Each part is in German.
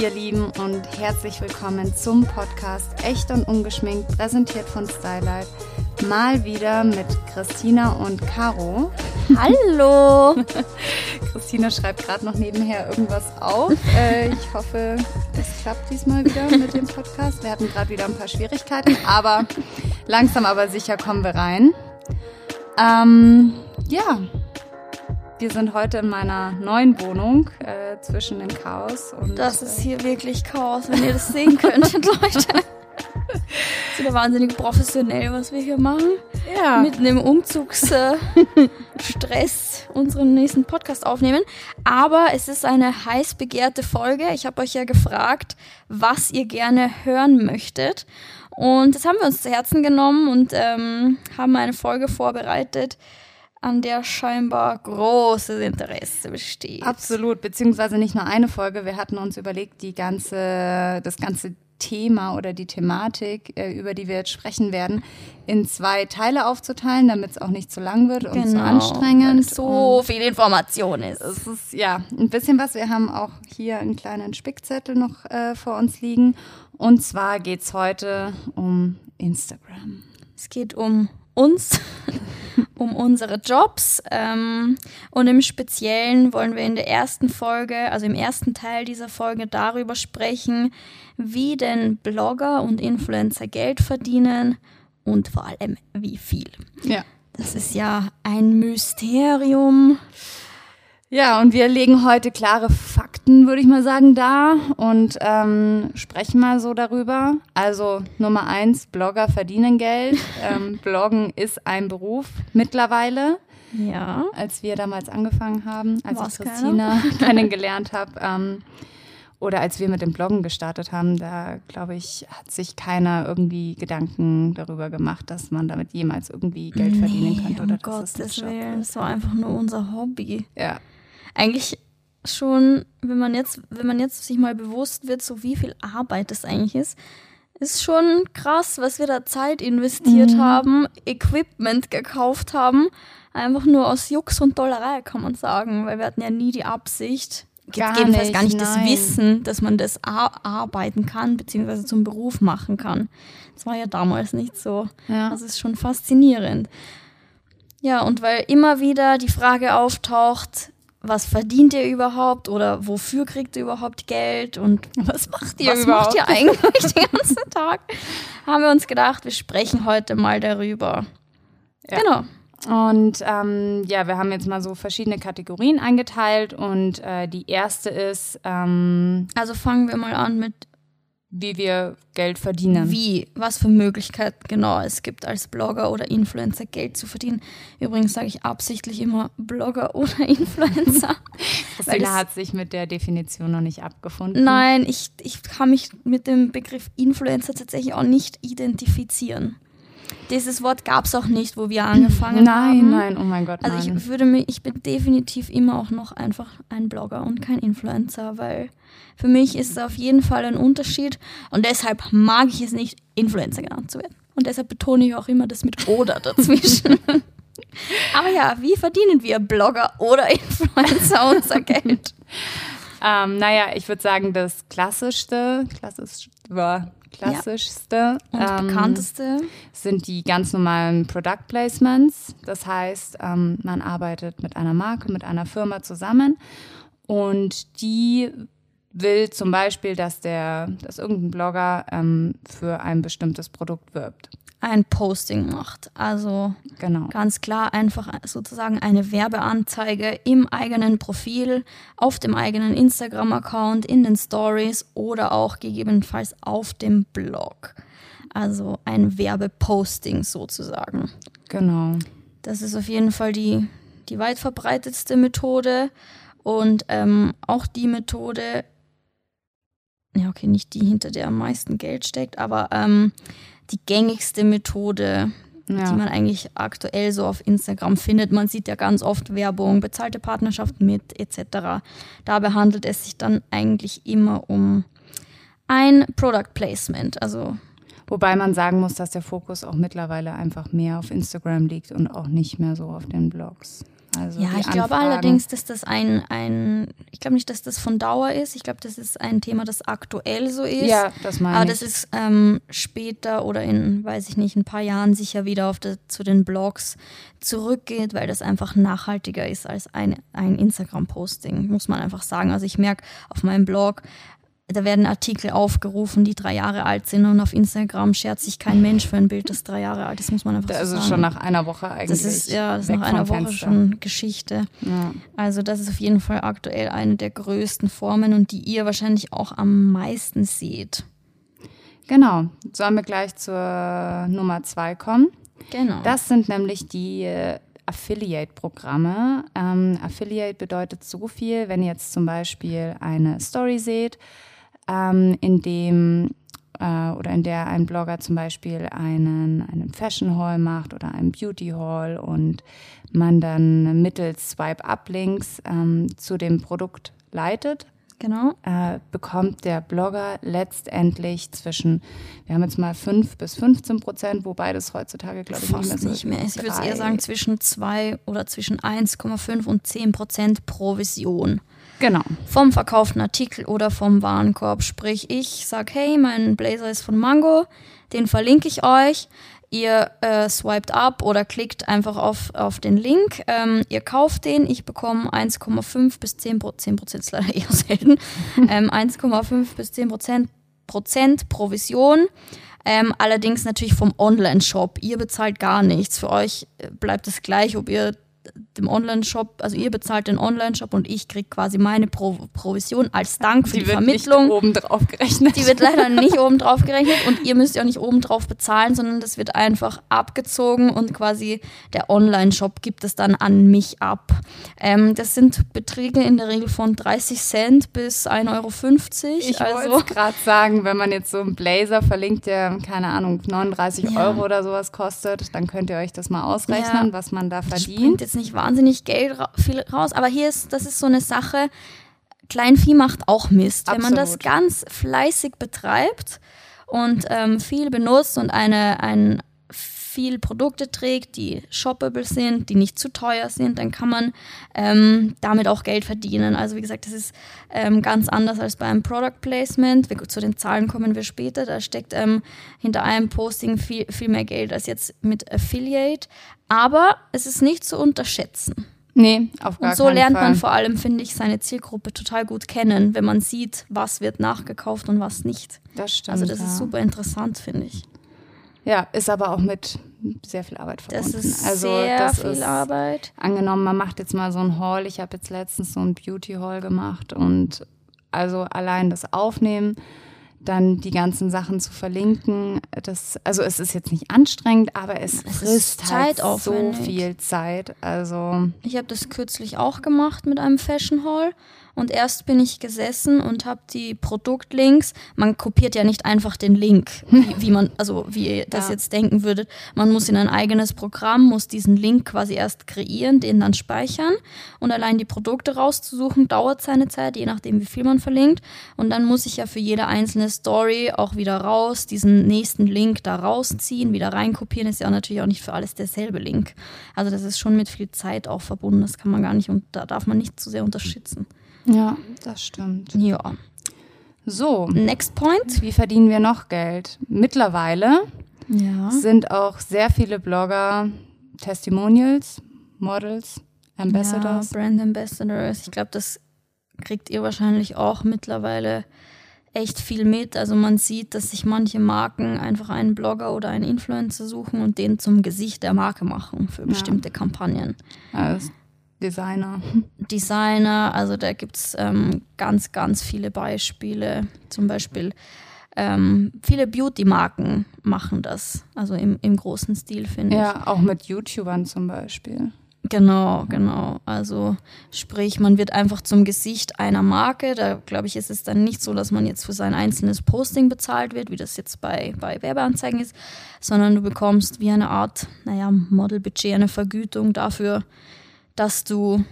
ihr Lieben, und herzlich willkommen zum Podcast Echt und Ungeschminkt, präsentiert von Stylight. Mal wieder mit Christina und Caro. Hallo! Christina schreibt gerade noch nebenher irgendwas auf. Äh, ich hoffe, es klappt diesmal wieder mit dem Podcast. Wir hatten gerade wieder ein paar Schwierigkeiten, aber langsam aber sicher kommen wir rein. Ähm, ja, wir sind heute in meiner neuen Wohnung äh, zwischen dem Chaos und. Das ist hier wirklich Chaos, wenn ihr das sehen könntet, Leute. Das ist wieder wahnsinnig professionell, was wir hier machen. Ja. Mitten im Umzugsstress unseren nächsten Podcast aufnehmen. Aber es ist eine heiß begehrte Folge. Ich habe euch ja gefragt, was ihr gerne hören möchtet. Und das haben wir uns zu Herzen genommen und ähm, haben eine Folge vorbereitet, an der scheinbar großes Interesse besteht. Absolut, beziehungsweise nicht nur eine Folge. Wir hatten uns überlegt, die ganze, das ganze Thema oder die Thematik, äh, über die wir jetzt sprechen werden, in zwei Teile aufzuteilen, damit es auch nicht zu lang wird und Genau, zu anstrengend. so viel Information ist. Es ist ja ein bisschen was. Wir haben auch hier einen kleinen Spickzettel noch äh, vor uns liegen. Und zwar geht es heute um Instagram. Es geht um uns, um unsere Jobs. Ähm, und im Speziellen wollen wir in der ersten Folge, also im ersten Teil dieser Folge, darüber sprechen, wie denn Blogger und Influencer Geld verdienen und vor allem wie viel. Ja. Das ist ja ein Mysterium. Ja, und wir legen heute klare Fakten, würde ich mal sagen, da und ähm, sprechen mal so darüber. Also Nummer eins, Blogger verdienen Geld. ähm, Bloggen ist ein Beruf mittlerweile. Ja. Als wir damals angefangen haben, als War's ich Christina kennengelernt habe ähm, oder als wir mit dem Bloggen gestartet haben, da glaube ich, hat sich keiner irgendwie Gedanken darüber gemacht, dass man damit jemals irgendwie Geld verdienen Nee, könnte um oder ein Gottes Job Willen, ist. es war einfach nur unser Hobby. Ja. Eigentlich schon, wenn man jetzt, wenn man jetzt sich mal bewusst wird, so wie viel Arbeit das eigentlich ist, ist schon krass, was wir da Zeit investiert haben, Equipment gekauft haben, einfach nur aus Jux und Dollerei, kann man sagen, weil wir hatten ja nie die Absicht, Gar jedenfalls nicht, gar nicht das nein. Wissen, dass man das ar- arbeiten kann, beziehungsweise zum Beruf machen kann. Das war ja damals nicht so. Ja. Das ist schon faszinierend. Ja, und weil immer wieder die Frage auftaucht, was verdient ihr überhaupt oder wofür kriegt ihr überhaupt Geld und Was macht ihr was überhaupt? macht ihr eigentlich den ganzen Tag? Haben wir uns gedacht, wir sprechen heute mal darüber. Ja. Genau. Und ähm, ja, wir haben jetzt mal so verschiedene Kategorien eingeteilt und äh, die erste ist, ähm, Also fangen wir mal an mit wie wir Geld verdienen. wie, was für Möglichkeiten genau es gibt als Blogger oder Influencer Geld zu verdienen. Übrigens sage ich absichtlich immer Blogger oder Influencer. das- hat sich mit der Definition noch nicht abgefunden. Nein, ich, ich kann mich mit dem Begriff Influencer tatsächlich auch nicht identifizieren. Dieses Wort gab es auch nicht, wo wir angefangen haben. Nein, nein, oh mein Gott, Also nein. ich würde mich, ich bin definitiv immer auch noch einfach ein Blogger und kein Influencer, weil für mich ist es auf jeden Fall ein Unterschied und deshalb mag ich es nicht, Influencer genannt zu werden. Und deshalb betone ich auch immer das mit oder dazwischen. Aber ja, wie verdienen wir Blogger oder Influencer unser Geld? ähm, naja, ich würde sagen, das klassischste, klassisch, war klassischste Und ähm, bekannteste? sind die ganz normalen Product Placements. Das heißt, ähm, man arbeitet mit einer Marke, mit einer Firma zusammen und die will zum Beispiel, dass der, dass irgendein Blogger ähm, für ein bestimmtes Produkt wirbt. Ein Posting macht. Also Genau. ganz klar einfach sozusagen eine Werbeanzeige im eigenen Profil, auf dem eigenen Instagram-Account, in den Stories oder auch gegebenenfalls auf dem Blog. Also ein Werbeposting sozusagen. Genau. Das ist auf jeden Fall die, die weit verbreitetste Methode und ähm, auch die Methode, ja okay, nicht die, hinter der am meisten Geld steckt, aber ähm, die gängigste Methode, die Ja. man eigentlich aktuell so auf Instagram findet. Man sieht ja ganz oft Werbung, bezahlte Partnerschaft mit etc. Dabei handelt es sich dann eigentlich immer um ein Product Placement, also Wobei man sagen muss, dass der Fokus auch mittlerweile einfach mehr auf Instagram liegt und auch nicht mehr so auf den Blogs. Also Ja, ich glaube allerdings, dass das ein, ein ich glaube nicht, dass das von Dauer ist. Ich glaube, das ist ein Thema, das aktuell so ist. Ja, das meine Aber ich. das ist ähm, später oder in, weiß ich nicht, ein paar Jahren sicher wieder auf der, zu den Blogs zurückgeht, weil das einfach nachhaltiger ist als ein, ein Instagram-Posting, muss man einfach sagen. Also ich merke auf meinem Blog, da werden Artikel aufgerufen, die drei Jahre alt sind und auf Instagram schert sich kein Mensch für ein Bild, das drei Jahre alt ist, muss man einfach so also sagen. schon nach einer Woche eigentlich. das ist ja das ist nach einer Woche Fenster. schon Geschichte. Ja. Also das ist auf jeden Fall aktuell eine der größten Formen und die ihr wahrscheinlich auch am meisten seht. Genau. Sollen wir gleich zur Nummer zwei kommen? Genau. Das sind nämlich die äh, Affiliate-Programme. Ähm, Affiliate bedeutet so viel, wenn ihr jetzt zum Beispiel eine Story seht, ähm, in dem äh, oder in der ein Blogger zum Beispiel einen, einen Fashion Haul macht oder einen Beauty Haul und man dann mittels Swipe-Up-Links ähm, zu dem Produkt leitet, genau. äh, bekommt der Blogger letztendlich zwischen, wir haben jetzt mal 5 bis 15 Prozent, wobei das heutzutage, glaube ich, Fast nicht mehr so Ich würde eher sagen zwischen 2 oder zwischen 1,5 und 10 Prozent Provision. Genau. Vom verkauften Artikel oder vom Warenkorb. Sprich, ich sage, hey, mein Blazer ist von Mango, den verlinke ich euch. Ihr äh, swiped ab oder klickt einfach auf, auf den Link. Ähm, ihr kauft den. Ich bekomme 1,5 bis 10 Prozent. 10 Prozent ist leider eher selten. ähm, 1,5 bis 10 Prozent, Prozent Provision. Ähm, allerdings natürlich vom Online-Shop. Ihr bezahlt gar nichts. Für euch äh, bleibt es gleich, ob ihr dem Online-Shop, also ihr bezahlt den Online-Shop und ich kriege quasi meine Pro Provision als Dank für die, Die wird Vermittlung. nicht oben drauf gerechnet. Die wird leider nicht oben drauf gerechnet und ihr müsst ja auch nicht oben drauf bezahlen, sondern das wird einfach abgezogen und quasi der Online-Shop gibt es dann an mich ab. Ähm, das sind Beträge in der Regel von 30 Cent bis 1,50 Euro. ich also, wollte gerade sagen, wenn man jetzt so einen Blazer verlinkt, der, keine Ahnung, 39 Ja. Euro oder sowas kostet, dann könnt ihr euch das mal ausrechnen, Ja. was man da das verdient. bringt jetzt nicht wahnsinnig Geld ra viel raus, aber hier ist, das ist so eine Sache, Kleinvieh macht auch Mist. Wenn man das Absolut. ganz fleißig betreibt und ähm, viel benutzt und eine, ein, viel Produkte trägt, die shoppable sind, die nicht zu teuer sind, dann kann man ähm, damit auch Geld verdienen. Also wie gesagt, das ist ähm, ganz anders als bei einem Product Placement. Wir, zu den Zahlen kommen wir später. Da steckt ähm, hinter einem Posting viel, viel mehr Geld als jetzt mit Affiliate. Aber es ist nicht zu unterschätzen. Nee, auf gar Und so lernt Fall. man vor allem, finde ich, seine Zielgruppe total gut kennen, wenn man sieht, was wird nachgekauft und was nicht. Das stimmt. Also das ja. ist super interessant, finde ich. Ja, ist aber auch mit sehr viel Arbeit verbunden. Das ist also, sehr das viel ist, Arbeit. Angenommen, man macht jetzt mal so ein Haul. Ich habe jetzt letztens so ein Beauty Haul gemacht und also allein das Aufnehmen, dann die ganzen Sachen zu verlinken, das, also es ist jetzt nicht anstrengend, aber es, Es frisst halt so viel Zeit. Also Ich habe das kürzlich auch gemacht mit einem Fashion Haul. Und erst bin ich gesessen und habe die Produktlinks. Man kopiert ja nicht einfach den Link, wie, wie man, also wie ihr das Ja. jetzt denken würdet. Man muss in ein eigenes Programm, muss diesen Link quasi erst kreieren, den dann speichern. Und allein die Produkte rauszusuchen, dauert seine Zeit, je nachdem, wie viel man verlinkt. Und dann muss ich ja für jede einzelne Story auch wieder raus, diesen nächsten Link da rausziehen, wieder reinkopieren. Ist ja natürlich auch nicht für alles derselbe Link. Also das ist schon mit viel Zeit auch verbunden. Das kann man gar nicht und da darf man nicht zu sehr unterschätzen. Ja, das stimmt. Ja. So, Next point. wie verdienen wir noch Geld? Mittlerweile Ja. sind auch sehr viele Blogger Testimonials, Models, Ja, Ambassadors. Brand Ambassadors. Ich glaube, das kriegt ihr wahrscheinlich auch mittlerweile echt viel mit. Also man sieht, dass sich manche Marken einfach einen Blogger oder einen Influencer suchen und den zum Gesicht der Marke machen für bestimmte Kampagnen. als Designer. Designer, also da gibt es ähm, ganz, ganz viele Beispiele. Zum Beispiel ähm, viele Beauty-Marken machen das, also im, im großen Stil, finde ich. Ja, auch mit YouTubern zum Beispiel. Genau, genau. Also sprich, man wird einfach zum Gesicht einer Marke. Da glaube ich, ist es dann nicht so, dass man jetzt für sein einzelnes Posting bezahlt wird, wie das jetzt bei, bei Werbeanzeigen ist, sondern du bekommst wie eine Art, naja, Modelbudget, eine Vergütung dafür, dass du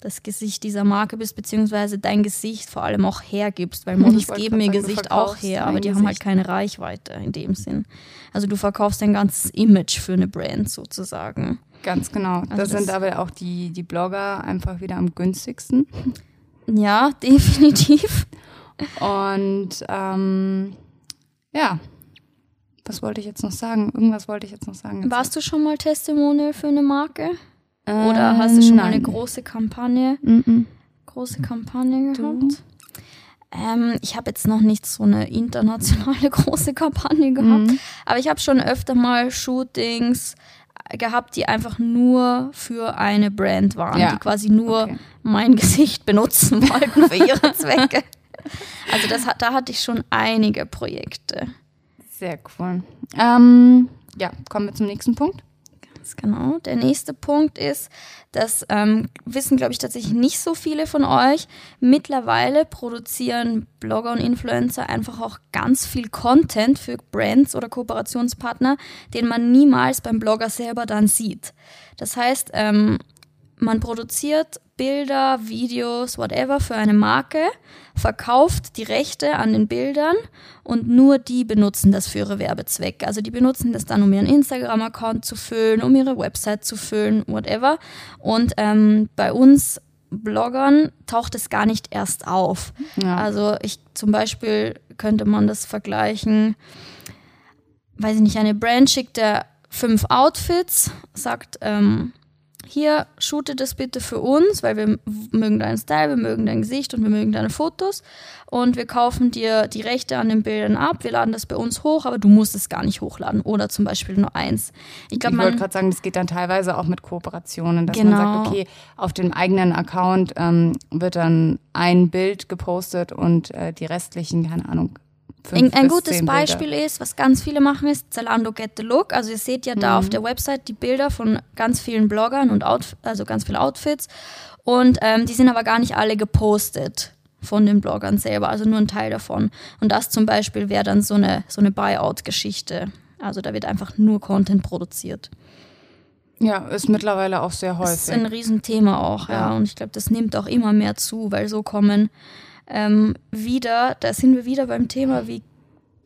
das Gesicht dieser Marke bist, beziehungsweise dein Gesicht vor allem auch hergibst, weil Models geben ihr Gesicht auch her, aber die haben halt Gesicht. keine Reichweite in dem Sinn. Also du verkaufst dein ganzes Image für eine Brand sozusagen. Ganz genau. Also das, das- sind aber auch die, die Blogger einfach wieder am günstigsten. Ja, definitiv. Und ähm, ja, was wollte ich jetzt noch sagen? Irgendwas wollte ich jetzt noch sagen. Jetzt Warst du schon mal Testimonial für eine Marke? Oder hast du schon mal eine große Kampagne, Mhm. große Kampagne Du? gehabt? Ähm, ich habe jetzt noch nicht so eine internationale große Kampagne gehabt, Mhm. aber ich habe schon öfter mal Shootings äh, gehabt, die einfach nur für eine Brand waren, Ja. die quasi nur Okay. mein Gesicht benutzen wollten für ihre Zwecke. Also das, da hatte ich schon einige Projekte. Sehr cool. Ähm, ja, kommen wir zum nächsten Punkt. Ganz genau. Der nächste Punkt ist, das ähm, wissen, glaube ich, tatsächlich nicht so viele von euch. Mittlerweile produzieren Blogger und Influencer einfach auch ganz viel Content für Brands oder Kooperationspartner, den man niemals beim Blogger selber dann sieht. Das heißt, ähm, man produziert Bilder, Videos, whatever für eine Marke, verkauft die Rechte an den Bildern und nur die benutzen das für ihre Werbezwecke. Also die benutzen das dann, um ihren Instagram-Account zu füllen, um ihre Website zu füllen, whatever. Und ähm, bei uns Bloggern taucht es gar nicht erst auf. Ja. Also ich zum Beispiel könnte man das vergleichen, weiß ich nicht, eine Brand schickt der fünf Outfits, sagt, ähm, hier, shoote das bitte für uns, weil wir mögen deinen Style, wir mögen dein Gesicht und wir mögen deine Fotos. Und wir kaufen dir die Rechte an den Bildern ab, wir laden das bei uns hoch, aber du musst es gar nicht hochladen. Oder zum Beispiel nur eins. Ich ich wollte gerade sagen, das geht dann teilweise auch mit Kooperationen, dass Genau. man sagt, okay, auf dem eigenen Account ähm, wird dann ein Bild gepostet und äh, die restlichen, keine Ahnung. Ein, ein gutes zehn Bilder. Beispiel ist, was ganz viele machen, ist Zalando Get the Look. Also ihr seht ja da auf Mhm. der Website die Bilder von ganz vielen Bloggern und Outf also ganz viele Outfits. Und ähm, die sind aber gar nicht alle gepostet von den Bloggern selber, also nur ein Teil davon. Und das zum Beispiel wäre dann so eine, so eine Buyout-Geschichte. Also da wird einfach nur Content produziert. Ja, ist mittlerweile auch sehr Das ist häufig. ein Riesenthema auch, ja. Ja. Und ich glaube, das nimmt auch immer mehr zu, weil so kommen ähm, wieder, da sind wir wieder beim Thema, wie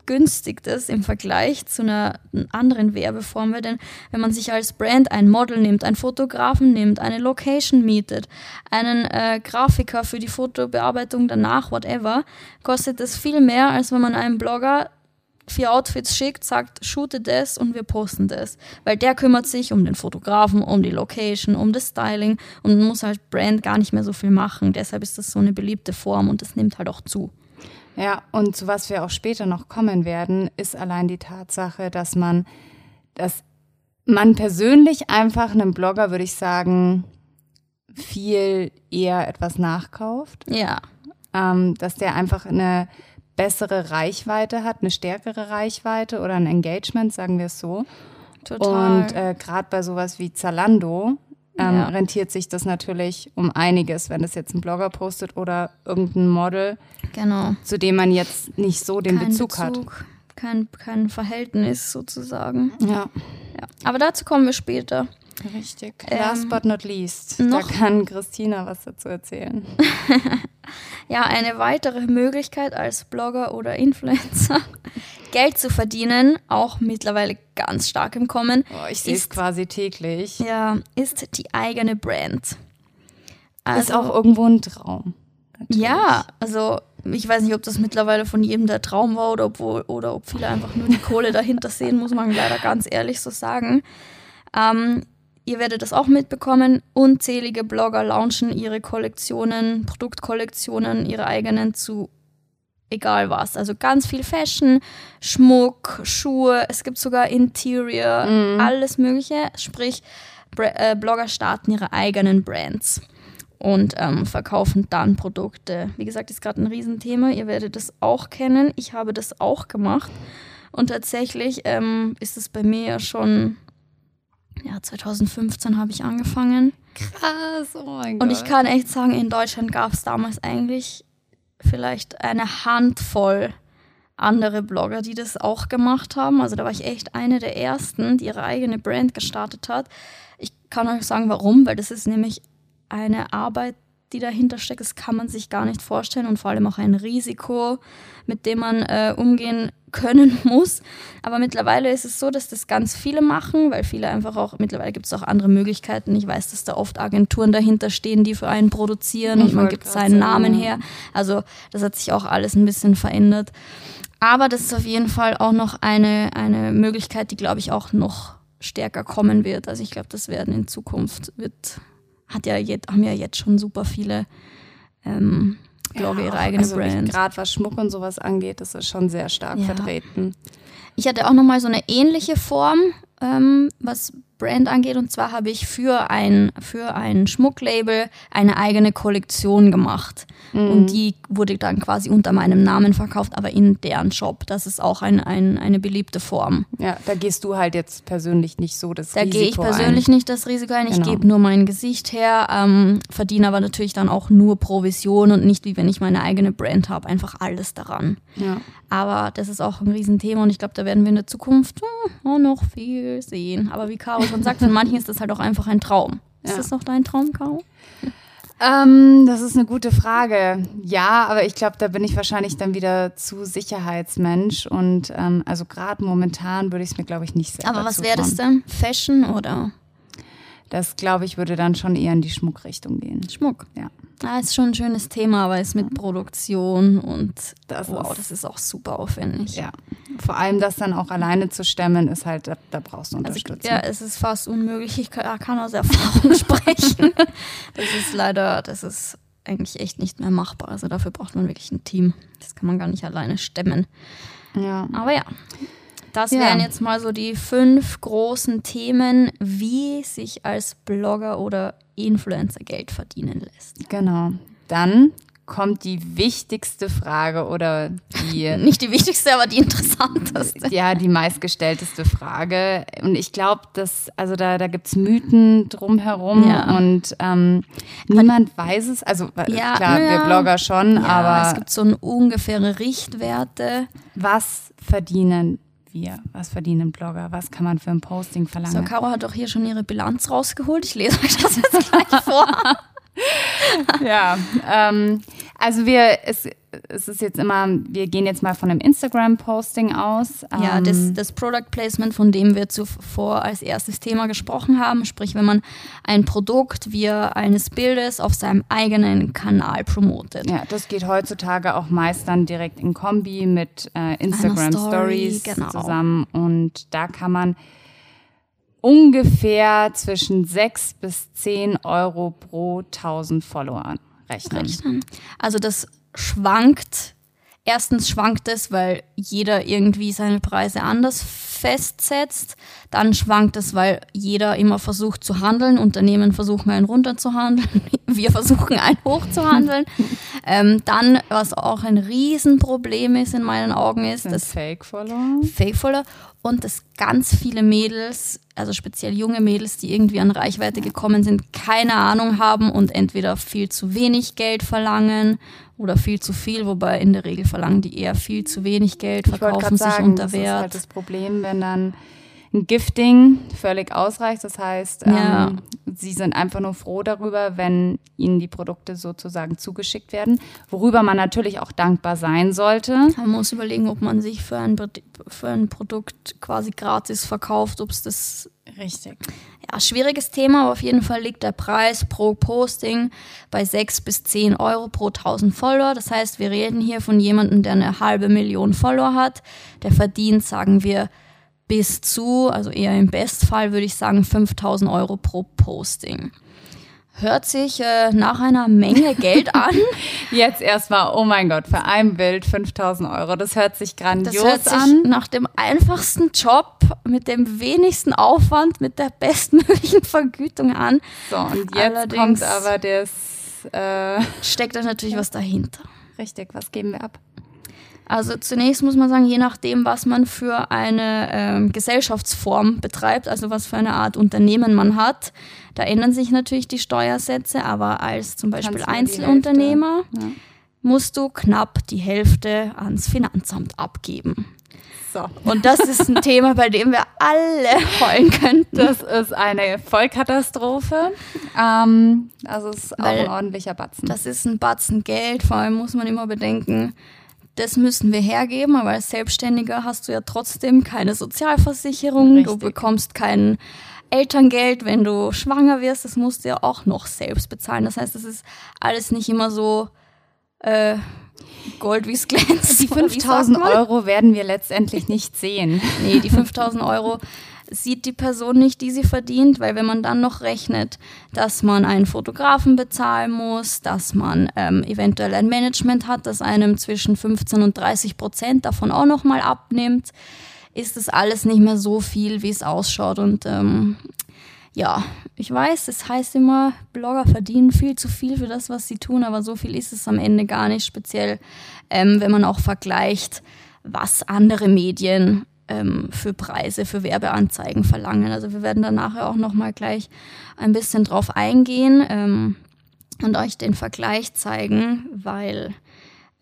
günstig das im Vergleich zu einer anderen Werbeform wird. Denn wenn man sich als Brand ein Model nimmt, einen Fotografen nimmt, eine Location mietet, einen äh, Grafiker für die Fotobearbeitung danach, whatever, kostet das viel mehr, als wenn man einem Blogger vier Outfits schickt, sagt, shoote das und wir posten das. Weil der kümmert sich um den Fotografen, um die Location, um das Styling und muss halt Brand gar nicht mehr so viel machen. Deshalb ist das so eine beliebte Form und das nimmt halt auch zu. Ja, und zu was wir auch später noch kommen werden, ist allein die Tatsache, dass man, dass man persönlich einfach einem Blogger, würde ich sagen, viel eher etwas nachkauft. Ja, Ähm, dass der einfach eine bessere Reichweite hat, eine stärkere Reichweite oder ein Engagement, sagen wir es so. total. Und äh, gerade bei sowas wie Zalando ähm, Ja. rentiert sich das natürlich um einiges, wenn das jetzt ein Blogger postet oder irgendein Model, genau. zu dem man jetzt nicht so den Kein Bezug, hat. Kein, kein Verhältnis sozusagen. Ja, Ja. Aber dazu kommen wir später. Richtig. Ähm, Last but not least, noch- da kann Christina was dazu erzählen. Ja, eine weitere Möglichkeit als Blogger oder Influencer Geld zu verdienen, auch mittlerweile ganz stark im Kommen, Oh, ich sehe es Ist- quasi täglich. ja, ist die eigene Brand. ist Also, auch irgendwo ein Traum. natürlich. ja, also ich weiß nicht, ob das mittlerweile von jedem der Traum war oder, obwohl, oder ob viele einfach nur die Kohle dahinter sehen, muss man leider ganz ehrlich so sagen. Ähm, ihr werdet das auch mitbekommen. Unzählige Blogger launchen ihre Kollektionen, Produktkollektionen, ihre eigenen zu egal was. Also ganz viel Fashion, Schmuck, Schuhe, es gibt sogar Interior, Mhm. alles Mögliche. Sprich, Bra äh, Blogger starten ihre eigenen Brands und ähm, verkaufen dann Produkte. Wie gesagt, ist gerade ein Riesenthema. Ihr werdet das auch kennen. Ich habe das auch gemacht. Und tatsächlich ähm, ist es bei mir ja schon, ja, 2015 habe ich angefangen. Krass, oh mein Gott. Und ich kann echt sagen, in Deutschland gab es damals eigentlich vielleicht eine Handvoll andere Blogger, die das auch gemacht haben. Also da war ich echt eine der ersten, die ihre eigene Brand gestartet hat. Ich kann euch sagen, warum, weil das ist nämlich eine Arbeit, die dahinter steckt, das kann man sich gar nicht vorstellen und vor allem auch ein Risiko, mit dem man äh, umgehen können muss. Aber mittlerweile ist es so, dass das ganz viele machen, weil viele einfach auch, mittlerweile gibt es auch andere Möglichkeiten. Ich weiß, dass da oft Agenturen dahinter stehen, die für einen produzieren ich und man gibt seinen Namen her. Also das hat sich auch alles ein bisschen verändert. Aber das ist auf jeden Fall auch noch eine, eine Möglichkeit, die, glaube ich, auch noch stärker kommen wird. Also ich glaube, das werden in Zukunft wird, hat ja jetzt, haben ja jetzt schon super viele ähm, Blogger ja, ihre eigene also Brand. Gerade was Schmuck und sowas angeht, das ist schon sehr stark ja. vertreten. Ich hatte auch noch mal so eine ähnliche Form, ähm, was Brand angeht. Und zwar habe ich für ein, für ein Schmucklabel eine eigene Kollektion gemacht. Mhm. Und die wurde dann quasi unter meinem Namen verkauft, aber in deren Shop. Das ist auch ein, ein, eine beliebte Form. Ja, da gehst du halt jetzt persönlich nicht so das da Risiko ein. Da gehe ich persönlich ein. nicht das Risiko ein. Ich genau. gebe nur mein Gesicht her, ähm, verdiene aber natürlich dann auch nur Provision und nicht wie wenn ich meine eigene Brand habe. Einfach alles daran. Ja. Aber das ist auch ein Riesenthema und ich glaube, da werden wir in der Zukunft oh, noch viel sehen. Aber wie Caro schon sagt, für manchen ist das halt auch einfach ein Traum. Ist ja. das noch dein Traum, Caro? Ähm, das ist eine gute Frage. Ja, aber ich glaube, da bin ich wahrscheinlich dann wieder zu Sicherheitsmensch und ähm, also gerade momentan würde ich es mir, glaube ich, nicht selber Aber was wäre das denn? Fashion oder? Das, glaube ich, würde dann schon eher in die Schmuckrichtung gehen. Schmuck? Ja. Ja, ist schon ein schönes Thema, weil es mit Produktion und das wow, ist, das ist auch super aufwendig. Ja. Vor allem das dann auch alleine zu stemmen, ist halt, da, da brauchst du also, Unterstützung. Also, ja, es ist fast unmöglich. Ich kann, kann aus Erfahrung sprechen. Das ist leider, das ist eigentlich echt nicht mehr machbar. Also dafür braucht man wirklich ein Team. Das kann man gar nicht alleine stemmen. Ja. Aber ja. Das ja. wären jetzt mal so die fünf großen Themen, wie sich als Blogger oder Influencer Geld verdienen lässt. Genau. Dann kommt die wichtigste Frage oder die. Nicht die wichtigste, aber die interessanteste. Ja, die meistgestellteste Frage. Und ich glaube, dass, also da, da gibt es Mythen drumherum ja. und ähm, niemand weiß es. Also ja, klar, ja. wir Blogger schon, aber. Es gibt so ungefähre Richtwerte. Was verdienen wir? Was verdienen Blogger? Was kann man für ein Posting verlangen? So, Caro hat auch hier schon ihre Bilanz rausgeholt. Ich lese euch das jetzt gleich vor. ja, ähm, also wir, es, es ist jetzt immer, wir gehen jetzt mal von einem Instagram-Posting aus. Ja, das, ähm, das Product Placement, von dem wir zuvor als erstes Thema gesprochen haben, sprich, wenn man ein Produkt via eines Bildes auf seinem eigenen Kanal promotet. Ja, das geht heutzutage auch meist dann direkt in Kombi mit äh, Instagram Story, Stories genau. zusammen und da kann man ungefähr zwischen 6 bis 10 Euro pro 1000 Follower rechnen. rechnen. Also das schwankt. Erstens schwankt es, weil jeder irgendwie seine Preise anders festsetzt. Dann schwankt es, weil jeder immer versucht zu handeln. Unternehmen versuchen einen runter zu handeln. Wir versuchen einen hoch zu handeln. ähm, dann, was auch ein Riesenproblem ist in meinen Augen, ist, dass Fake-Follower. Fake-Follower und dass ganz viele Mädels, also speziell junge Mädels, die irgendwie an Reichweite gekommen sind, keine Ahnung haben und entweder viel zu wenig Geld verlangen oder viel zu viel, wobei in der Regel verlangen die eher viel zu wenig Geld, verkaufen sich sagen, unter Wert. Das ist halt das Problem, wenn dann ein Gifting völlig ausreicht. Das heißt, ja. ähm, sie sind einfach nur froh darüber, wenn ihnen die Produkte sozusagen zugeschickt werden, worüber man natürlich auch dankbar sein sollte. Man muss überlegen, ob man sich für ein, für ein Produkt quasi gratis verkauft, ob es das Richtig. Ja, schwieriges Thema, aber auf jeden Fall liegt der Preis pro Posting bei 6 bis 10 Euro pro 1000 Follower. Das heißt, wir reden hier von jemandem, der eine halbe Million Follower hat. Der verdient, sagen wir, bis zu, also eher im Bestfall würde ich sagen, 5000 Euro pro Posting. Hört sich äh, nach einer Menge Geld an. Jetzt erstmal, oh mein Gott, für ein Bild 5000 Euro. Das hört sich grandios das hört sich an. Nach dem einfachsten Job, mit dem wenigsten Aufwand, mit der bestmöglichen Vergütung an. So, und jetzt Allerdings kommt aber das. Äh steckt da natürlich was dahinter. Richtig, was geben wir ab? Also zunächst muss man sagen, je nachdem, was man für eine ähm, Gesellschaftsform betreibt, also was für eine Art Unternehmen man hat, da ändern sich natürlich die Steuersätze, aber als zum Beispiel Einzelunternehmer ja. musst du knapp die Hälfte ans Finanzamt abgeben. So. Und das ist ein Thema, bei dem wir alle heulen könnten. Das ist eine Vollkatastrophe. Ähm, also es ist auch Weil ein ordentlicher Batzen. Das ist ein Batzen Geld, vor allem muss man immer bedenken, das müssen wir hergeben, aber als Selbstständiger hast du ja trotzdem keine Sozialversicherung, du Richtig. bekommst kein Elterngeld, wenn du schwanger wirst, das musst du ja auch noch selbst bezahlen. Das heißt, das ist alles nicht immer so äh, Gold wie es glänzt. Die oder wie sagt 5000 man? Euro werden wir letztendlich nicht sehen. Nee, die 5000 Euro sieht die Person nicht, die sie verdient, weil wenn man dann noch rechnet, dass man einen Fotografen bezahlen muss, dass man ähm, eventuell ein Management hat, das einem zwischen 15 und 30 Prozent davon auch nochmal abnimmt, ist das alles nicht mehr so viel, wie es ausschaut. Und ähm, ja, ich weiß, es heißt immer, Blogger verdienen viel zu viel für das, was sie tun, aber so viel ist es am Ende gar nicht, speziell ähm, wenn man auch vergleicht, was andere Medien ähm, für Preise, für Werbeanzeigen verlangen. Also wir werden da nachher auch nochmal gleich ein bisschen drauf eingehen ähm, und euch den Vergleich zeigen, weil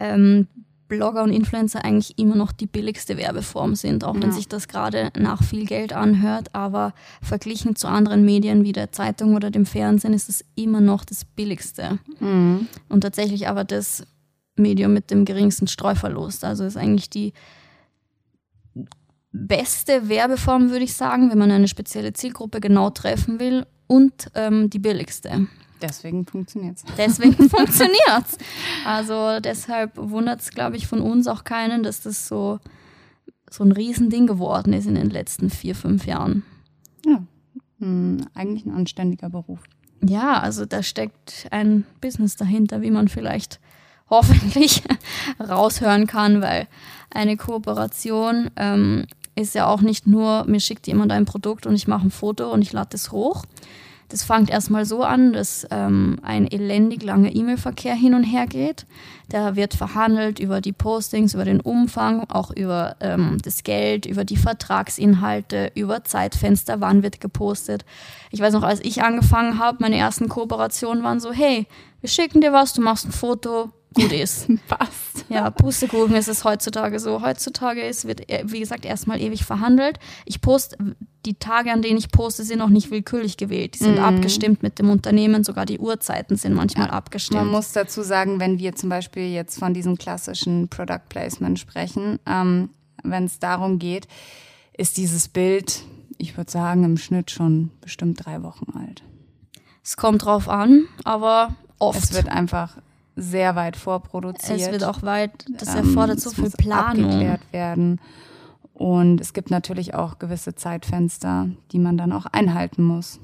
ähm, Blogger und Influencer eigentlich immer noch die billigste Werbeform sind, auch wenn Ja. sich das gerade nach viel Geld anhört. Aber verglichen zu anderen Medien wie der Zeitung oder dem Fernsehen ist es immer noch das billigste. Mhm. Und tatsächlich aber das Medium mit dem geringsten Streuverlust. Also ist eigentlich die beste Werbeform, würde ich sagen, wenn man eine spezielle Zielgruppe genau treffen will und ähm, die billigste. Deswegen funktioniert es. Deswegen funktioniert's. Also deshalb wundert es, glaube ich, von uns auch keinen, dass das so, so ein Riesending geworden ist in den letzten vier, fünf Jahren. Ja. Mhm. Eigentlich ein anständiger Beruf. Ja, also da steckt ein Business dahinter, wie man vielleicht hoffentlich raushören kann, weil eine Kooperation ähm, ist ja auch nicht nur, mir schickt jemand ein Produkt und ich mache ein Foto und ich lade es hoch. Das fängt erstmal so an, dass ähm, ein elendig langer E-Mail-Verkehr hin und her geht. Da wird verhandelt über die Postings, über den Umfang, auch über ähm, das Geld, über die Vertragsinhalte, über Zeitfenster, wann wird gepostet. Ich weiß noch, als ich angefangen habe, meine ersten Kooperationen waren so, hey, wir schicken dir was, du machst ein Foto, gut ist. Passt. Ja, Pustekuchen ist es heutzutage so. Heutzutage ist, wird, äh, wie gesagt, erstmal ewig verhandelt. Ich poste, die Tage, an denen ich poste, sind auch nicht willkürlich gewählt. Die sind abgestimmt mit dem Unternehmen, sogar die Uhrzeiten sind manchmal abgestimmt. Man muss dazu sagen, wenn wir zum Beispiel jetzt von diesem klassischen Product Placement sprechen, ähm, wenn es darum geht, ist dieses Bild, ich würde sagen, im Schnitt schon bestimmt drei Wochen alt. es kommt drauf an, aber oft. Es wird einfach sehr weit vorproduziert. Es wird auch weit, das Ähm, erfordert so es viel Planung. abgeklärt werden. Und es gibt natürlich auch gewisse Zeitfenster, die man dann auch einhalten muss.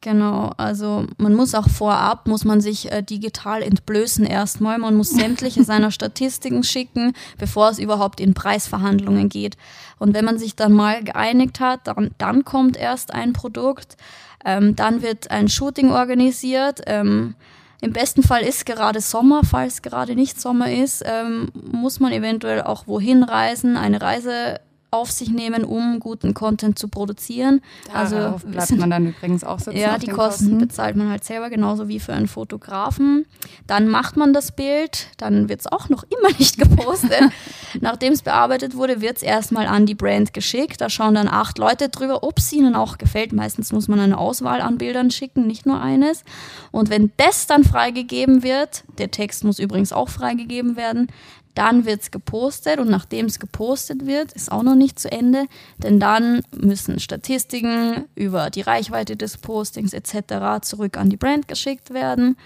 Genau, also man muss auch vorab, muss man sich äh, digital entblößen erstmal. Man muss sämtliche seiner Statistiken schicken, bevor es überhaupt in Preisverhandlungen geht. Und wenn man sich dann mal geeinigt hat, dann, dann kommt erst ein Produkt, ähm, dann wird ein Shooting organisiert. Ähm, Im besten Fall ist gerade Sommer, falls gerade nicht Sommer ist, ähm, muss man eventuell auch wohin reisen, eine Reise auf sich nehmen, um guten Content zu produzieren. Darauf also bleibt sind- man dann übrigens auch sitzen. ja, die den Kosten bezahlt man halt selber, genauso wie für einen Fotografen. Dann macht man das Bild, dann wird es auch noch immer nicht gepostet. Nachdem es bearbeitet wurde, wird es erstmal an die Brand geschickt. Da schauen dann acht Leute drüber, ob es ihnen auch gefällt. Meistens muss man eine Auswahl an Bildern schicken, nicht nur eines. Und wenn das dann freigegeben wird, der Text muss übrigens auch freigegeben werden, dann wird es gepostet und nachdem es gepostet wird, ist auch noch nicht zu Ende, denn dann müssen Statistiken über die Reichweite des Postings etc. zurück an die Brand geschickt werden.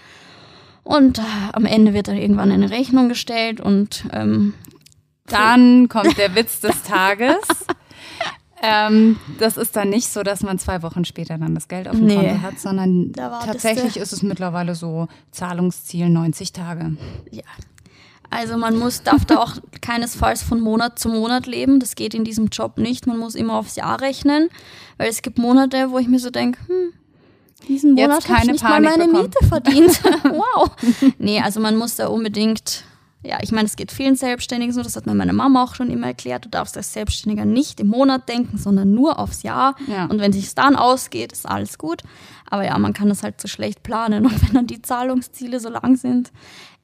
Und äh, am Ende wird dann irgendwann eine Rechnung gestellt und ähm, Dann kommt der Witz des Tages. ähm, das ist dann nicht so, dass man zwei Wochen später dann das Geld auf dem Nee. Konto hat, sondern tatsächlich ist es mittlerweile so Zahlungsziel 90 Tage. ja. Also man muss, darf da auch keinesfalls von Monat zu Monat leben. Das geht in diesem Job nicht. Man muss immer aufs Jahr rechnen, weil es gibt Monate, wo ich mir so denke, hm, diesen Jetzt Monat habe ich nicht mal Panik meine bekommen. Miete verdient. wow. Nee, also man muss da unbedingt, ja, ich meine, es geht vielen Selbstständigen so, das hat mir meine Mama auch schon immer erklärt. Du darfst als Selbstständiger nicht im Monat denken, sondern nur aufs Jahr. Ja. Und wenn sich dann ausgeht, ist alles gut. Aber ja, man kann das halt so schlecht planen. Und wenn dann die Zahlungsziele so lang sind,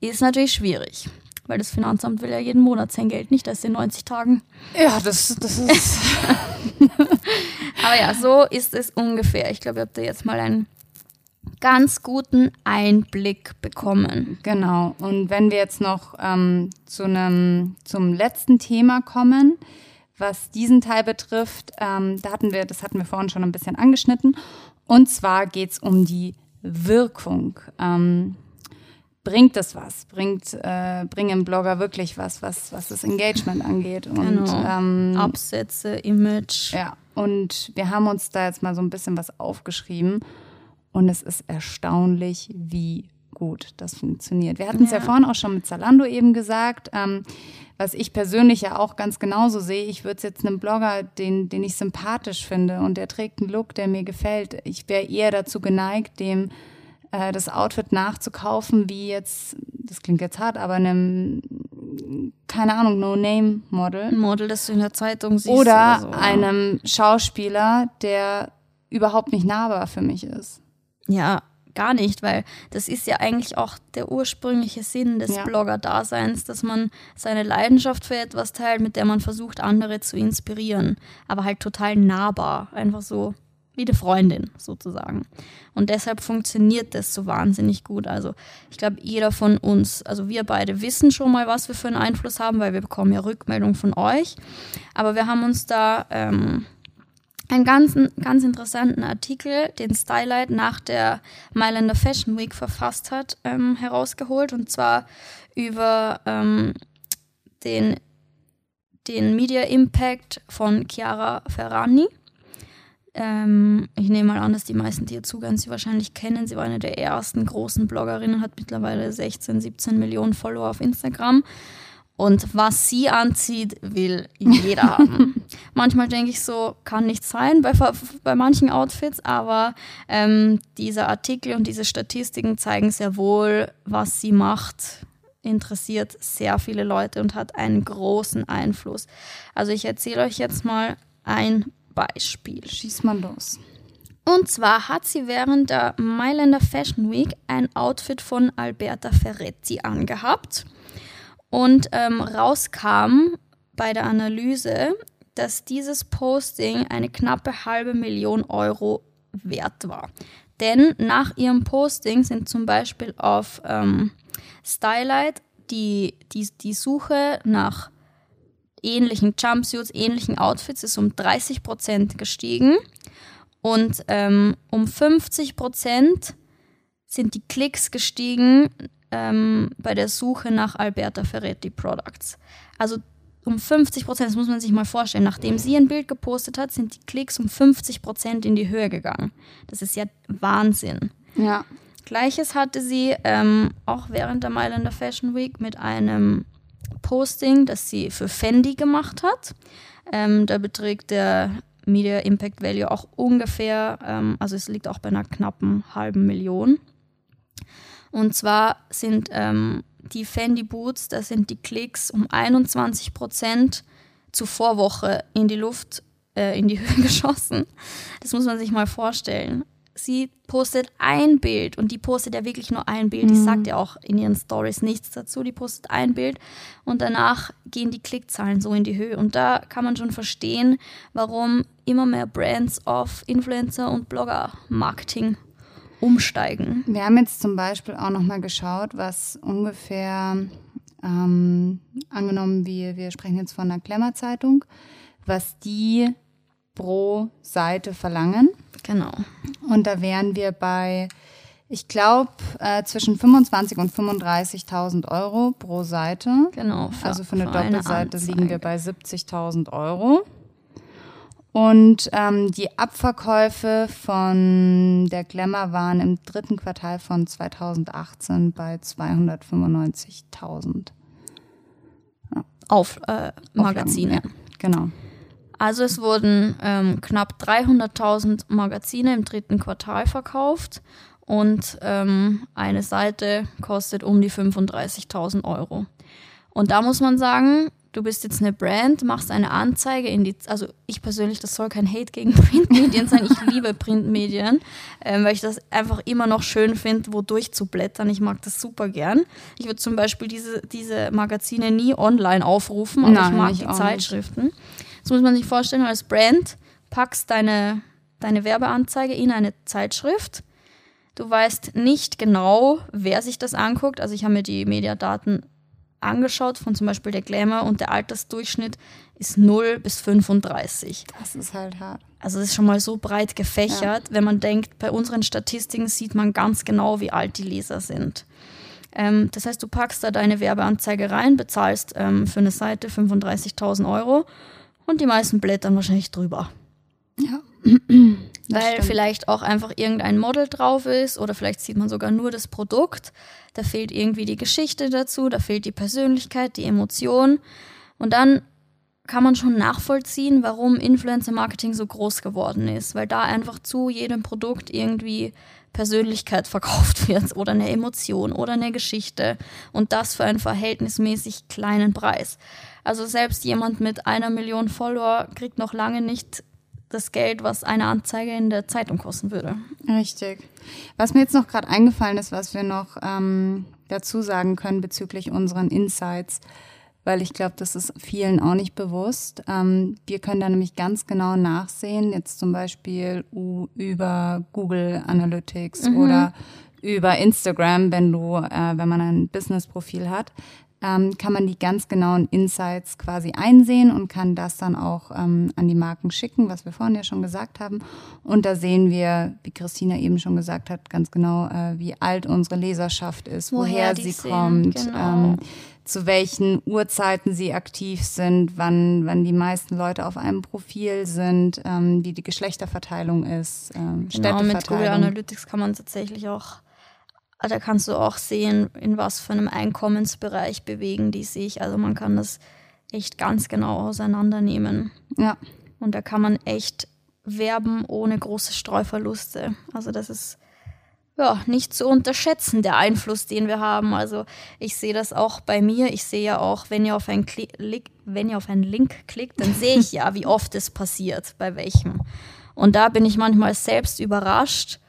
ist natürlich schwierig. Weil das Finanzamt will ja jeden Monat sein Geld, nicht erst in 90 Tagen. Ja, das, das ist. Aber ja, so ist es ungefähr. Ich glaube, ihr habt da jetzt mal einen ganz guten Einblick bekommen. Genau. Und wenn wir jetzt noch ähm, zu einem, zum letzten Thema kommen, was diesen Teil betrifft, ähm, da hatten wir, das hatten wir vorhin schon ein bisschen angeschnitten. Und zwar geht es um die Wirkung. Ähm, bringt es was? Bringt, äh, bringen Blogger wirklich was, was, was das Engagement angeht? Und, Genau. ähm, Absätze, Image. ja, und wir haben uns da jetzt mal so ein bisschen was aufgeschrieben und es ist erstaunlich, wie gut das funktioniert. Wir hatten es ja. Ja. vorhin auch schon mit Zalando eben gesagt, ähm, was ich persönlich ja auch ganz genauso sehe. Ich würde es jetzt einem Blogger, den, den ich sympathisch finde und der trägt einen Look, der mir gefällt. Ich wäre eher dazu geneigt, dem äh, das Outfit nachzukaufen, wie jetzt, das klingt jetzt hart, aber einem, keine Ahnung, No-Name-Model Ein Model, das du in der Zeitung siehst. oder so. einem Schauspieler, der überhaupt nicht nahbar für mich ist. Ja, gar nicht, weil das ist ja eigentlich auch der ursprüngliche Sinn des Ja. Blogger-Daseins, dass man seine Leidenschaft für etwas teilt, mit der man versucht, andere zu inspirieren. Aber halt total nahbar. Einfach so wie eine Freundin sozusagen. Und deshalb funktioniert das so wahnsinnig gut. Also ich glaube, jeder von uns, also wir beide wissen schon mal, was wir für einen Einfluss haben, weil wir bekommen ja Rückmeldung von euch. Aber wir haben uns da ähm, einen ganz, ganz interessanten Artikel, den Stylight nach der Mailänder Fashion Week verfasst hat, ähm, herausgeholt. Und zwar über ähm, den, den Media Impact von Chiara Ferrani. Ähm, ich nehme mal an, dass die meisten, die ihr zuhören, sie wahrscheinlich kennen. Sie war eine der ersten großen Bloggerinnen, hat mittlerweile 16, 17 Millionen Follower auf Instagram. Und was sie anzieht, will jeder haben. Manchmal denke ich so, kann nicht sein bei, bei manchen Outfits, aber ähm, dieser Artikel und diese Statistiken zeigen sehr wohl, was sie macht, interessiert sehr viele Leute und hat einen großen Einfluss. Also ich erzähle euch jetzt mal ein Beispiel. Schieß mal los. Und zwar hat sie während der Mailänder Fashion Week ein Outfit von Alberta Ferretti angehabt. Und ähm, rauskam bei der Analyse, dass dieses Posting eine knappe halbe Million Euro wert war. Denn nach ihrem Posting sind zum Beispiel auf ähm, Stylight die, die, die Suche nach ähnlichen Jumpsuits, ähnlichen Outfits ist um 30% gestiegen und ähm, um 50% sind die Klicks gestiegen ähm, bei der Suche nach Alberta Ferretti Products. Also um 50 Prozent, das muss man sich mal vorstellen. Nachdem sie ein Bild gepostet hat, sind die Klicks um 50 Prozent in die Höhe gegangen. Das ist ja Wahnsinn. Ja. Gleiches hatte sie ähm, auch während der Mailänder Fashion Week mit einem Posting, das sie für Fendi gemacht hat. Ähm, da beträgt der Media Impact Value auch ungefähr, ähm, also es liegt auch bei einer knappen halben Million. Und zwar sind ähm, die Fendi Boots, da sind die Klicks um 21 Prozent zur Vorwoche in die Luft, äh, in die Höhe geschossen. Das muss man sich mal vorstellen. Sie postet ein Bild und die postet ja wirklich nur ein Bild. Die sagt ja auch in ihren Stories nichts dazu. Die postet ein Bild und danach gehen die Klickzahlen so in die Höhe. Und da kann man schon verstehen, warum immer mehr Brands auf Influencer und Blogger-Marketing umsteigen. Wir haben jetzt zum Beispiel auch nochmal geschaut, was ungefähr, ähm, angenommen, wir, wir sprechen jetzt von einer Klemmerzeitung, was die pro Seite verlangen. Genau. Und da wären wir bei, ich glaube, äh, zwischen 25 und 35.000 Euro pro Seite. Genau. also für eine für eine Doppelseite liegen wir bei 70.000 Euro. Und ähm, die Abverkäufe von der Glamour waren im dritten Quartal von 2018 bei 295.000 Auf äh, Magazine. Ja, genau. Also es wurden ähm, knapp 300.000 Magazine im dritten Quartal verkauft und ähm, eine Seite kostet um die 35.000 Euro. Und da muss man sagen, du bist jetzt eine Brand, machst eine Anzeige in die, also ich persönlich, das soll kein Hate gegen Printmedien sein, ich liebe Printmedien, ähm, weil ich das einfach immer noch schön finde, wo durchzublättern. Ich mag das super gern. Ich würde zum Beispiel diese, diese Magazine nie online aufrufen, aber Nein, ich mag ich die Zeitschriften. Das muss man sich vorstellen, als Brand packst deine, deine Werbeanzeige in eine Zeitschrift. Du weißt nicht genau, wer sich das anguckt. Also ich habe mir die Mediadaten angeschaut von zum Beispiel der Glamour und der Altersdurchschnitt ist 0 bis 35. Das ist halt hart. Also das ist schon mal so breit gefächert. Wenn man denkt, bei unseren Statistiken sieht man ganz genau, wie alt die Leser sind. Ähm, das heißt, du packst da deine Werbeanzeige rein, bezahlst ähm, für eine Seite 35.000 Euro und die meisten blättern wahrscheinlich drüber. Ja. Weil vielleicht auch einfach irgendein Model drauf ist oder vielleicht sieht man sogar nur das Produkt. Da fehlt irgendwie die Geschichte dazu, da fehlt die Persönlichkeit, die Emotion. Und dann kann man schon nachvollziehen, warum Influencer-Marketing so groß geworden ist, weil da einfach zu jedem Produkt irgendwie Persönlichkeit verkauft wird oder eine Emotion oder eine Geschichte und das für einen verhältnismäßig kleinen Preis. Also selbst jemand mit einer Million Follower kriegt noch lange nicht das Geld, was eine Anzeige in der Zeitung kosten würde. Richtig. Was mir jetzt noch gerade eingefallen ist, was wir noch ähm, dazu sagen können bezüglich unseren Insights, weil ich glaube, das ist vielen auch nicht bewusst. Ähm, wir können da nämlich ganz genau nachsehen, jetzt zum Beispiel über Google Analytics oder über Instagram, wenn du, äh, wenn man ein Business-Profil hat, ähm, kann man die ganz genauen Insights quasi einsehen und kann das dann auch ähm, an die Marken schicken, was wir vorhin ja schon gesagt haben. Und da sehen wir, wie Christina eben schon gesagt hat, ganz genau, äh, wie alt unsere Leserschaft ist, woher, Woher sie sind, kommt, genau. ähm, zu welchen Uhrzeiten sie aktiv sind, wann, wann die meisten Leute auf einem Profil sind, ähm, wie die Geschlechterverteilung ist, ähm, Genau, mit Google. Analytics kann man tatsächlich auch, da kannst du auch sehen, in was für einem Einkommensbereich bewegen die sich. Also man kann das echt ganz genau auseinandernehmen. Ja, Und da kann man echt werben ohne große Streuverluste. Also das ist ja nicht zu unterschätzen, der Einfluss, den wir haben. Also ich sehe das auch bei mir. Ich sehe ja auch, wenn ihr auf einen, Kli wenn ihr auf einen Link klickt, dann sehe ich ja, wie oft es passiert, bei welchem. Und da bin ich manchmal selbst überrascht.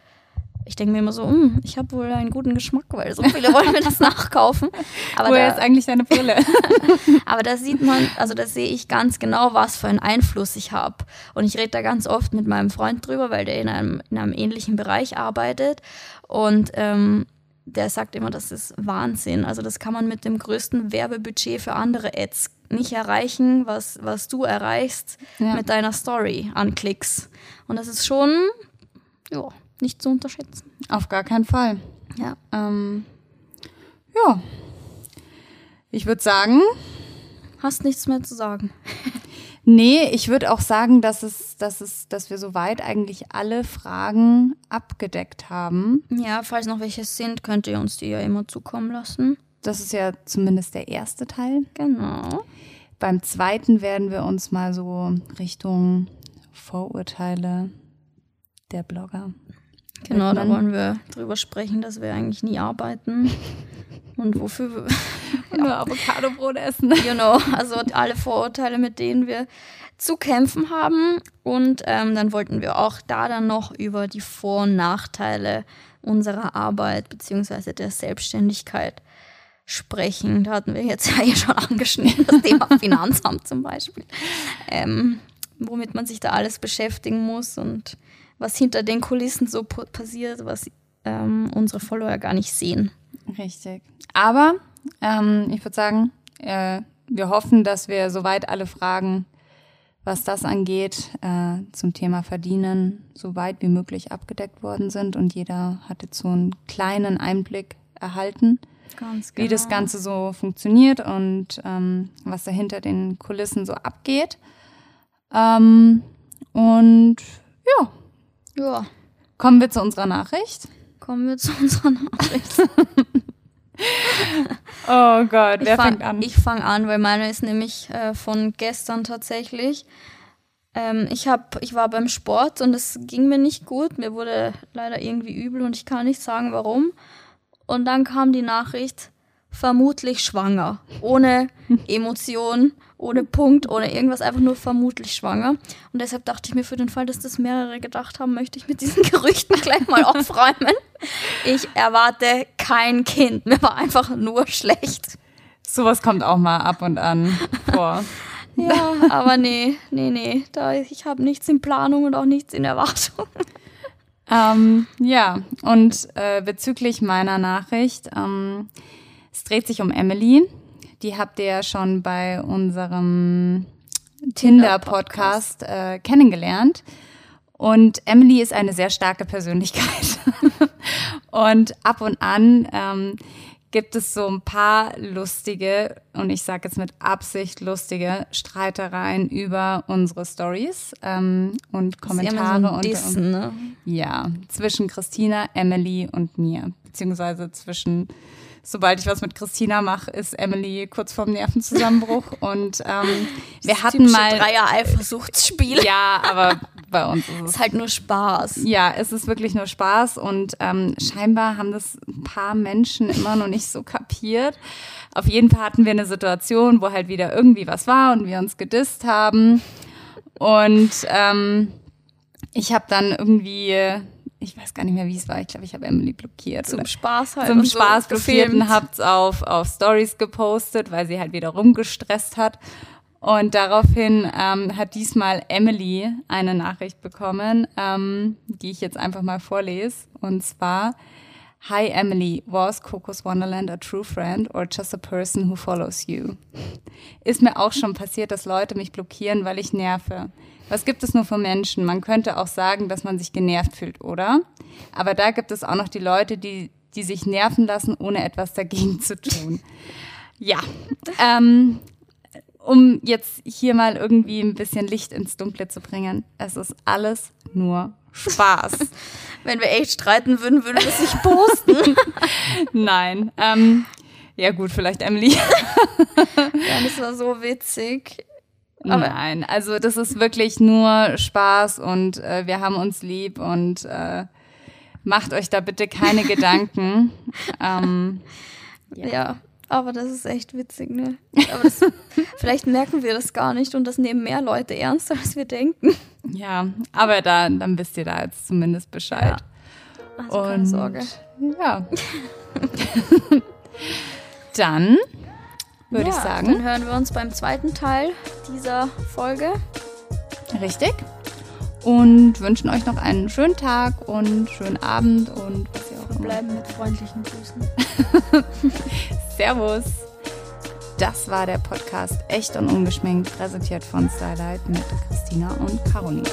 Ich denke mir immer so, "Hm, ich habe wohl einen guten Geschmack, weil so viele wollen mir das nachkaufen. Aber woher da- ist eigentlich deine Brille? aber da sieht man, also da sehe ich ganz genau, was für einen Einfluss ich habe. Und ich rede da ganz oft mit meinem Freund drüber, weil der in einem, in einem ähnlichen Bereich arbeitet. Und ähm, der sagt immer, das ist Wahnsinn. Also das kann man mit dem größten Werbebudget für andere Ads nicht erreichen, was, was du erreichst Ja. mit deiner Story an Klicks. Und das ist schon ja, nicht zu unterschätzen. Auf gar keinen Fall. Ja. Ähm, ja. Ich würde sagen, Hast nichts mehr zu sagen. nee, ich würde auch sagen, dass es, dass es, dass wir soweit eigentlich alle Fragen abgedeckt haben. Ja, falls noch welche sind, könnt ihr uns die ja immer zukommen lassen. Das ist ja zumindest der erste Teil. Genau. Beim zweiten werden wir uns mal so Richtung Vorurteile der Blogger. Genau, da wollen wir drüber sprechen, dass wir eigentlich nie arbeiten. Und wofür wir, Nur Avocadobrot essen. you know, also alle Vorurteile, mit denen wir zu kämpfen haben. Und ähm, dann wollten wir auch da dann noch über die Vor- und Nachteile unserer Arbeit beziehungsweise der Selbstständigkeit sprechen. Da hatten wir jetzt ja eh schon angeschnitten, das Thema Finanzamt zum Beispiel. Ähm, womit man sich da alles beschäftigen muss und was hinter den Kulissen so passiert, was ähm, unsere Follower gar nicht sehen. Richtig. Aber ähm, ich würde sagen, äh, wir hoffen, dass wir soweit alle Fragen, was das angeht, äh, zum Thema Verdienen, so weit wie möglich abgedeckt worden sind und jeder hat jetzt so einen kleinen Einblick erhalten, Ganz wie das Ganze so funktioniert und ähm, was da hinter den Kulissen so abgeht. Ähm, und ja, Ja, kommen wir zu unserer Nachricht. kommen wir zu unserer Nachricht. Oh Gott, wer ich fang, fängt an? Ich fange an, weil meine ist nämlich äh, von gestern tatsächlich. Ähm, ich, hab, ich war beim Sport und es ging mir nicht gut. Mir wurde leider irgendwie übel und ich kann nicht sagen, warum. Und dann kam die Nachricht, vermutlich schwanger, ohne Emotion, ohne Punkt, ohne irgendwas, einfach nur vermutlich schwanger. Und deshalb dachte ich mir, für den Fall, dass das mehrere gedacht haben, möchte ich mit diesen Gerüchten gleich mal aufräumen. Ich erwarte kein Kind. Mir war einfach nur schlecht. Sowas kommt auch mal ab und an vor. Ja, aber nee, nee, nee. Da, ich habe nichts in Planung und auch nichts in Erwartung. Ähm, ja, und äh, bezüglich meiner Nachricht, ähm, es dreht sich um Emily. Die habt ihr ja schon bei unserem Tinder-Podcast äh, kennengelernt. Und Emily ist eine sehr starke Persönlichkeit. und ab und an ähm, gibt es so ein paar lustige, und ich sage jetzt mit Absicht lustige, Streitereien über unsere Stories ähm, und Kommentare. So Dissen, ne? Ja, zwischen Christina, Emily und mir. Beziehungsweise zwischen sobald ich was mit Christina mache, ist Emily kurz vorm Nervenzusammenbruch. Und ähm, wir hatten mal. Dreier-Eifersuchtsspiel. Ja, aber bei uns ist es. ist halt nur Spaß. Ja, es ist wirklich nur Spaß. Und ähm, scheinbar haben das ein paar Menschen immer noch nicht so kapiert. Auf jeden Fall hatten wir eine Situation, wo halt wieder irgendwie was war und wir uns gedisst haben. Und ähm, ich habe dann irgendwie ich weiß gar nicht mehr, wie es war. Ich glaube, ich habe Emily blockiert. Zum Spaß halt. Zum Spaß so blockiert und hab's auf, auf Stories gepostet, weil sie halt wieder rumgestresst hat. Und daraufhin ähm, hat diesmal Emily eine Nachricht bekommen, ähm, die ich jetzt einfach mal vorlese. Und zwar, Hi Emily, was Coco's Wonderland a true friend or just a person who follows you? Ist mir auch schon passiert, dass Leute mich blockieren, weil ich nerve. Was gibt es nur für Menschen? Man könnte auch sagen, dass man sich genervt fühlt, oder? Aber da gibt es auch noch die Leute, die, die sich nerven lassen, ohne etwas dagegen zu tun. Ja, ähm, um jetzt hier mal irgendwie ein bisschen Licht ins Dunkle zu bringen. Es ist alles nur Spaß. Wenn wir echt streiten würden, würden wir es nicht posten. Nein. Ähm, ja gut, vielleicht Emily. ja, das war so witzig. Aber Nein, also das ist wirklich nur Spaß und äh, wir haben uns lieb und äh, macht euch da bitte keine Gedanken. ähm, ja. ja. aber das ist echt witzig, ne? Das, vielleicht merken wir das gar nicht und das nehmen mehr Leute ernster, als wir denken. Ja, aber da, dann wisst ihr da jetzt zumindest Bescheid. Ja. Also keine und, Sorge. Ja. dann würde ja, ich sagen. Dann hören wir uns beim zweiten Teil dieser Folge. Richtig. Und wünschen euch noch einen schönen Tag und schönen Abend und was ihr auch immer. Bleiben mit freundlichen Grüßen. Servus. Das war der Podcast Echt und Ungeschminkt, präsentiert von Starlight mit Christina und Caroline.